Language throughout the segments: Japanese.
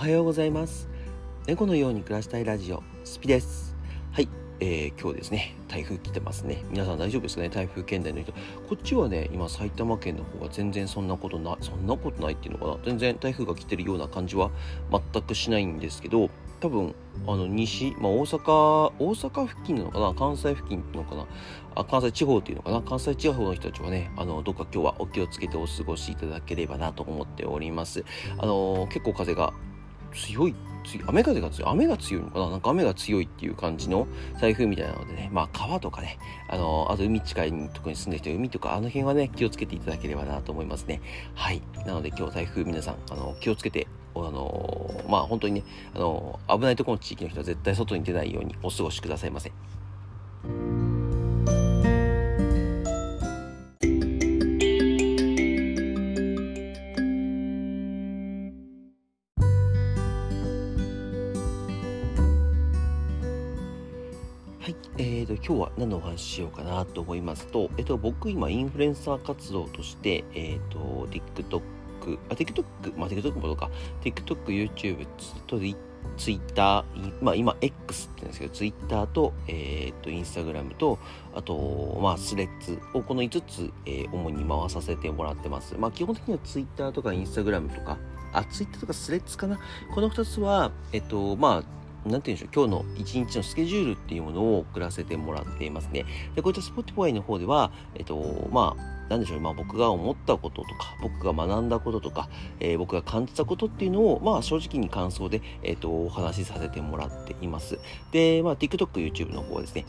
はようございます。猫のように暮らしたいラジオスピです。はい、えー、今日ですね台風来てますね。皆さん大丈夫ですかね？台風圏内の人。こっちはね今埼玉県の方が全然そんなことないそんなことないっていうのかな？全然台風が来てるような感じは全くしないんですけど多分あの西、まあ、大阪大阪付近なのかな？関西付近なのかな？あ関西地方っていうのかな？関西地方の人たちはねあのどうか今日はお気をつけてお過ごしいただければなと思っております。あの結構風が強い雨風が強い雨が強いのかな？なんか雨が強いっていう感じの台風みたいなのでね。まあ川とかね。あのあと海近いとこに住んでる人海とかあの辺はね気をつけていただければなと思いますね。はい。なので今日台風皆さんあの気をつけてあのまあ本当にねあの危ないところの地域の人は絶対外に出ないようにお過ごしくださいませ。今日は何のお話ししようかなと思いますと、えっと、僕今インフルエンサー活動として、えっと、TikTok、あ、TikTok、まあ、TikTok もどうか、TikTok、YouTube と Twitter、まあ今 X って言うんですけど、Twitter と、えっと、Instagram と、あと、まあスレッズをこの5つ、えー、主に回させてもらってます。まあ基本的には Twitter とか Instagram とか、あ、Twitter とかスレッズかな。この2つは、えっと、まあ、なんて言うんでしょう、今日の一日のスケジュールっていうものを送らせてもらっていますね。で、こういった Spotify の方では、えっと、まあ、なんでしょう、まあ僕が思ったこととか、僕が学んだこととか、えー、僕が感じたことっていうのを、まあ正直に感想で、えっと、お話しさせてもらっています。で、まあ TikTok、YouTube の方はですね、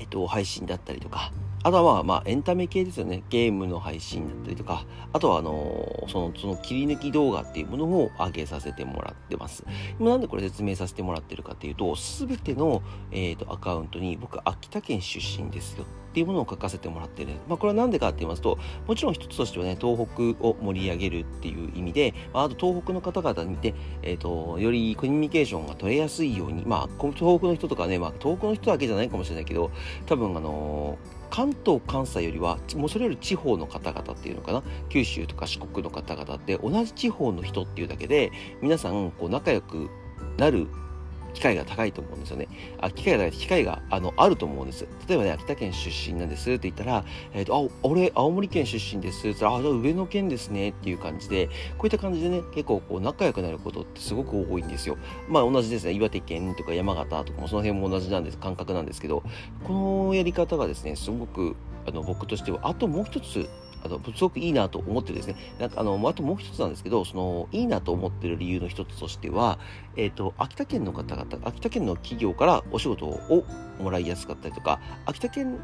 えっと、配信だったりとか、あとはまあ、まあ、エンタメ系ですよね。ゲームの配信だったりとか、あとはあのー、その、その切り抜き動画っていうものを上げさせてもらってます。今なんでこれ説明させてもらってるかっていうと、すべての、えっ、ー、と、アカウントに僕、秋田県出身ですよっていうものを書かせてもらってる。まあ、これはなんでかって言いますと、もちろん一つとしてはね、東北を盛り上げるっていう意味で、まあ、あと東北の方々にて、えっ、ー、と、よりコミュニケーションが取れやすいように、まあ、東北の人とかね、まあ、東北の人だけじゃないかもしれないけど、多分あのー関東関西よりはもうそれより地方の方々っていうのかな九州とか四国の方々って同じ地方の人っていうだけで皆さんこう仲良くなる機会が高いと思うんですよね。あ、機会が、機会が、あの、あると思うんです。例えばね、秋田県出身なんですって言ったら、えっ、ー、と、あ、俺、青森県出身ですって言ったら、あ、じゃあ上野県ですねっていう感じで、こういった感じでね、結構こう仲良くなることってすごく多いんですよ。まあ同じですね、岩手県とか山形とかもその辺も同じなんです、感覚なんですけど、このやり方がですね、すごく、あの、僕としては、あともう一つあの、すごくいいなと思ってですね、なんかあの、あともう一つなんですけど、その、いいなと思ってる理由の一つとしては、えっ、ー、と、秋田県の方々、秋田県の企業からお仕事をもらいやすかったりとか、秋田県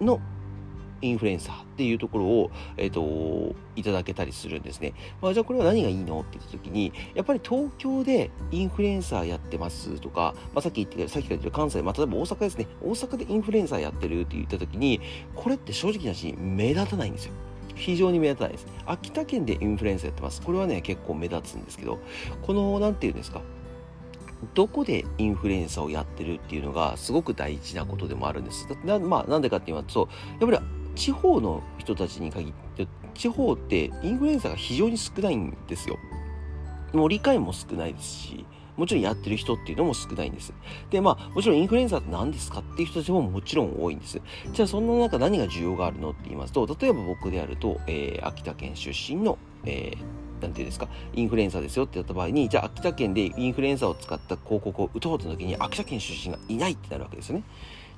のインフルエンサーっていうところを、えっ、ー、と、いただけたりするんですね。まあ、じゃあこれは何がいいのって言った時に、やっぱり東京でインフルエンサーやってますとか、まあ、さっき言って、さっきから言って関西、まあ、例えば大阪ですね。大阪でインフルエンサーやってるって言った時に、これって正直な話目立たないんですよ。非常に目立たないです。秋田県でインフルエンサーやってます。これはね、結構目立つんですけど、この、なんていうんですか、どこでインフルエンサーをやってるっていうのがすごく大事なことでもあるんです。なまあ、なんでかって言いますと、やっぱり地方の人たちに限って、地方ってインフルエンサーが非常に少ないんですよ。もう理解も少ないですし、もちろんやってる人っていうのも少ないんです。で、まあ、もちろんインフルエンサーって何ですかっていう人たちももちろん多いんです。じゃあ、そんな中何が需要があるのって言いますと、例えば僕であると、えー、秋田県出身の、えー、なんていうんですか、インフルエンサーですよってやった場合に、じゃあ秋田県でインフルエンサーを使った広告を打とうと時に、秋田県出身がいないってなるわけですよね。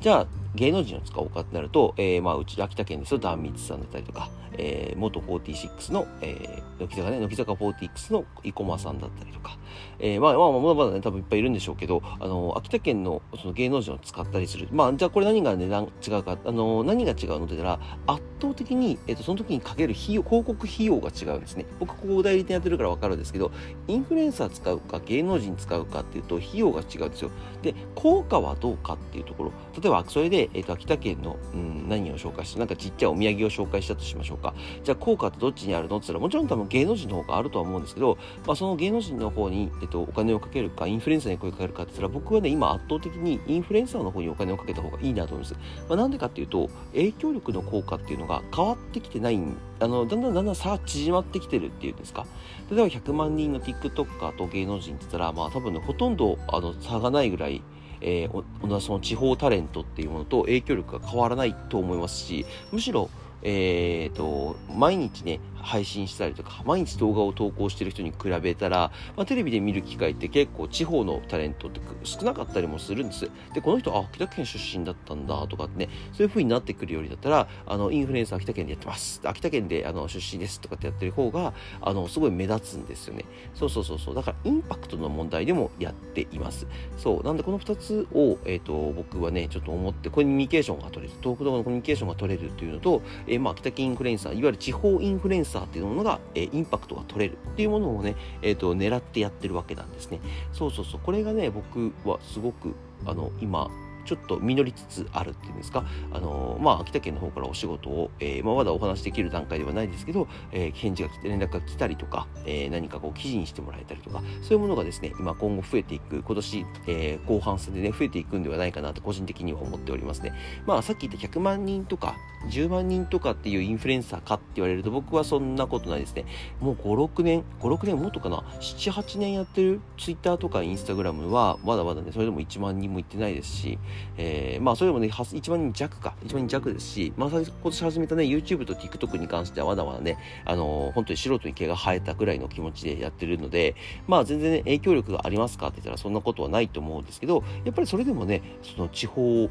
じゃあ、芸能人を使おうかってなると、えー、まあ、うち、秋田県ですと、壇蜜さんだったりとか、えー、元46の、えー、乃木坂ね、乃木坂46の生駒さんだったりとか、えー、まあ、まあ、まだまだね、多分いっぱいいるんでしょうけど、あの、秋田県のその芸能人を使ったりする。まあ、じゃあこれ何が値段違うか、あの、何が違うのって言ったら、圧倒的に、えっ、と、その時にかける費用、広告費用が違うんですね。僕、ここ代理店やってるからわかるんですけど、インフルエンサー使うか、芸能人使うかっていうと、費用が違うんですよ。で、効果はどうかっていうところ、例えば、それで、えっ、と、秋田県の、うん、何を紹介して、なんかちっちゃいお土産を紹介したとしましょうか。じゃあ、効果ってどっちにあるのって言ったら、もちろん多分芸能人の方があるとは思うんですけど、まあ、その芸能人の方に、えっと、お金をかけるか、インフルエンサーに声かけるかって言ったら、僕はね、今圧倒的にインフルエンサーの方にお金をかけた方がいいなと思います。まあ、なんでかっていうと、影響力の効果っていうのが変わってきてないあのだんだんだんだん差縮まってきてるっていうんですか？例えば100万人の TikToker と芸能人って言ったらまあ多分ねほとんどあの差がないぐらいえー、その地方タレントっていうものと影響力が変わらないと思いますしむしろえーと、毎日ね配信したりとか毎日動画を投稿してる人に比べたら、まあ、テレビで見る機会って結構地方のタレントって少なかったりもするんです。でこの人あ秋田県出身だったんだとかってねそういう風になってくるよりだったらあのインフルエンサー秋田県でやってます。秋田県であの出身ですとかってやってる方があのすごい目立つんですよね。そうそうそうそう。だからインパクトの問題でもやっています。そう。なんでこの2つを、えーと、と僕はねちょっと思ってコミュニケーションが取れる。東北道のコミュニケーションが取れるっていうのと、えー、まあ秋田県インフルエンサーいわゆる地方インフルエンサーっていうものが、えー、インパクトが取れるっていうものをね、えーと、狙ってやってるわけなんですね。そうそうそう。これがね僕はすごくあの今ちょっと実りつつあるっていうんですか、あのまあ、秋田県の方からお仕事を、えー、まあ、まだお話できる段階ではないですけど、えー、返事が来て、連絡が来たりとか、えー、何かこう記事にしてもらえたりとか、そういうものがですね、今今後増えていく、今年、え後半戦でね、増えていくんではないかなと個人的には思っておりますね。まあ、さっき言った100万人とか、10万人とかっていうインフルエンサーかって言われると僕はそんなことないですね。もう5、6年、5、6年もっとかな、7、8年やってる Twitter とか Instagram はまだまだね、それでも1万人もいってないですし、えー、まあそれでもね、1万人弱か、1万人弱ですし、まあ今年始めたね、YouTube と TikTok に関してはまだまだね、あのー、本当に素人に毛が生えたぐらいの気持ちでやってるので、まあ全然ね、影響力がありますかって言ったらそんなことはないと思うんですけど、やっぱりそれでもね、その地方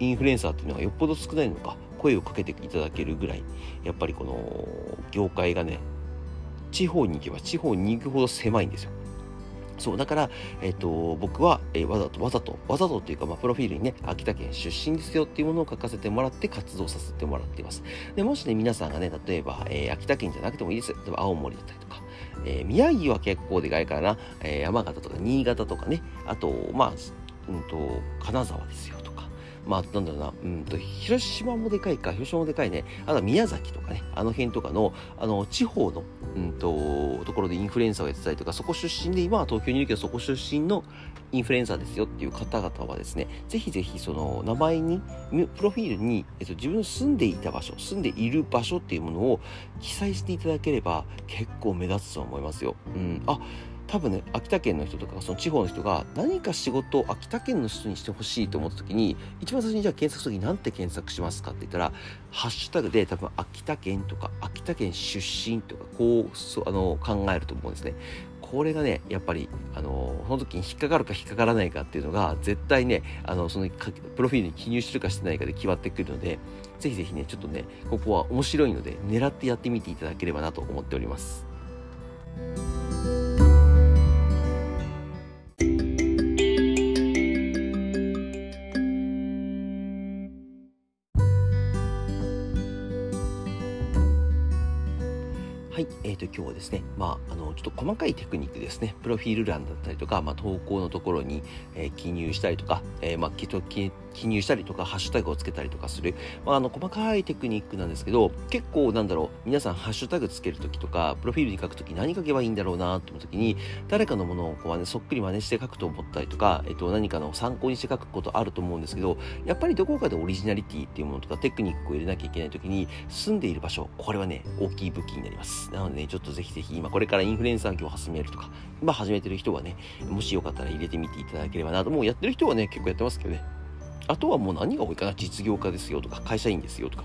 インフルエンサーっていうのがよっぽど少ないのか、声をかけていただけるぐらいやっぱりこの業界がね地方に行けば地方に行くほど狭いんですよ。そうだから、え、ー、と僕は、えー、わざとわざとわざとというか、まあ、プロフィールにね秋田県出身ですよっていうものを書かせてもらって活動させてもらっています。でもしね皆さんがね例えば、えー、秋田県じゃなくてもいいです。例えば青森だったりとか、えー、宮城は結構でかいからな、え、山形とか新潟とかね。あとまあうんと金沢ですよとか。まあ、なんだろうな、うん。と、広島もでかいか、広島もでかいね、あとは宮崎とかね、あの辺とかの、あの、地方の、うんと、ところでインフルエンサーをやってたりとか、そこ出身で、今は東京にいるけど、そこ出身のインフルエンサーですよっていう方々はですね、ぜひぜひ、その、名前に、プロフィールに、えっと、自分の住んでいた場所、住んでいる場所っていうものを記載していただければ、結構目立つと思いますよ。うん。あ、多分ね秋田県の人とかその地方の人が何か仕事を秋田県の人にしてほしいと思った時に一番最初にじゃあ検索する時に何て検索しますかって言ったらハッシュタグで多分秋田県とか秋田県出身とかこうそあの考えると思うんですね。これがねやっぱりあのその時に引っかかるか引っかからないかっていうのが絶対ねあのそのプロフィールに記入してるかしてないかで決まってくるのでぜひぜひねちょっとねここは面白いので狙ってやってみていただければなと思っております。と、今日はですね、まあ、あの、ちょっと細かいテクニックですね、プロフィール欄だったりとか、まあ、投稿のところに、えー、記入したりとか、えー、まあ、記記入したりとか、ハッシュタグをつけたりとかする、まあ、あの、細かいテクニックなんですけど、結構、なんだろう、皆さん、ハッシュタグつけるときとか、プロフィールに書くとき何書けばいいんだろうなと思うときに、誰かのものをこう、ね、そっくり真似して書くと思ったりとか、えっ、と、何かの参考にして書くことあると思うんですけど、やっぱりどこかでオリジナリティっていうものとか、テクニックを入れなきゃいけないときに、住んでいる場所、これはね、大きい武器になります。なのでね、ちょっとぜひぜひ今これからインフルエンサー業を始めるとか、今始めてる人はね、もしよかったら入れてみていただければなと、もうやってる人はね、結構やってますけどね。あとはもう何が多いかな実業家ですよとか、会社員ですよとか、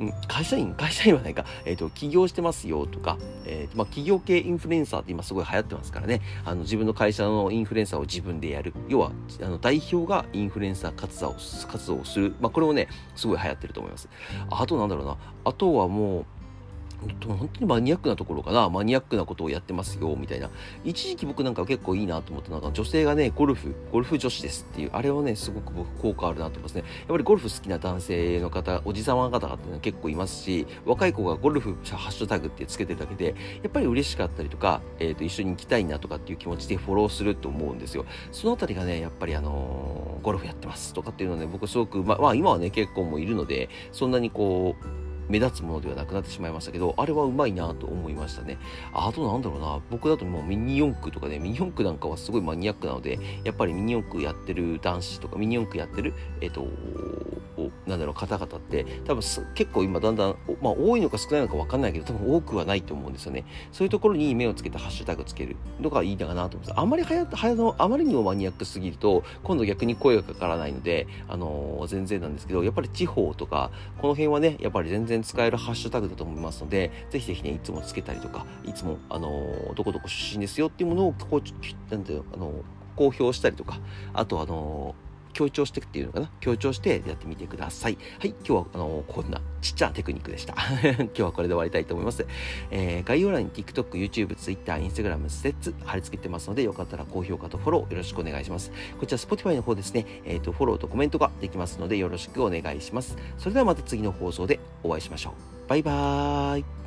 うん、会社員会社員はないか、えっ、ー、と、起業してますよとか、えっ、ー、と、まあ、企業系インフルエンサーって今すごい流行ってますからね、あの、自分の会社のインフルエンサーを自分でやる。要は、あの、代表がインフルエンサー活動を活動をする。まあ、これもね、すごい流行ってると思います。あとなんだろうな。あとはもう、本当にマニアックなところかな。マニアックなことをやってますよみたいな。一時期僕なんか結構いいなと思ったのが女性がねゴルフゴルフ女子ですっていうあれはねすごく僕効果あるなと思いますね。やっぱりゴルフ好きな男性の方おじさま方っていうのは結構いますし若い子がゴルフハッシュタグってつけてるだけでやっぱり嬉しかったりとか、えー、と一緒に行きたいなとかっていう気持ちでフォローすると思うんですよ。そのあたりがねやっぱりあのー、ゴルフやってますとかっていうのはね僕すごくままあ今はね結構もいるのでそんなにこう目立つものではなくなってしまいましたけど、あれはうまいなと思いましたね。あとなんだろうな、僕だともうミニ四駆とかね、ミニ四駆なんかはすごいマニアックなので、やっぱりミニ四駆やってる男子とか、ミニ四駆やってる、えっ、ー、と、なんだろう方々って多分結構今だんだん、まあ、多いのか少ないのか分かんないけど多分多くはないと思うんですよね。そういうところに目をつけてハッシュタグつけるのがいいのかなと思います。あまりはやはやあまりにもマニアックすぎると今度逆に声がかからないので、あのー、全然なんですけどやっぱり地方とかこの辺はねやっぱり全然使えるハッシュタグだと思いますのでぜひぜひねいつもつけたりとかいつも、あのー、どこどこ出身ですよっていうものをこうなんていう、あのー、公表したりとかあとあの強調してっていうのかな？強調してやってみてください。はい、今日はあのこんなちっちゃなテクニックでした。今日はこれで終わりたいと思います。えー、概要欄に TikTok、YouTube、Twitter、Instagram、ステッツ貼り付けてますので、よかったら高評価とフォローよろしくお願いします。こちら Spotify の方ですね、えっ、ー、と、フォローとコメントができますので、よろしくお願いします。それではまた次の放送でお会いしましょう。バイバーイ。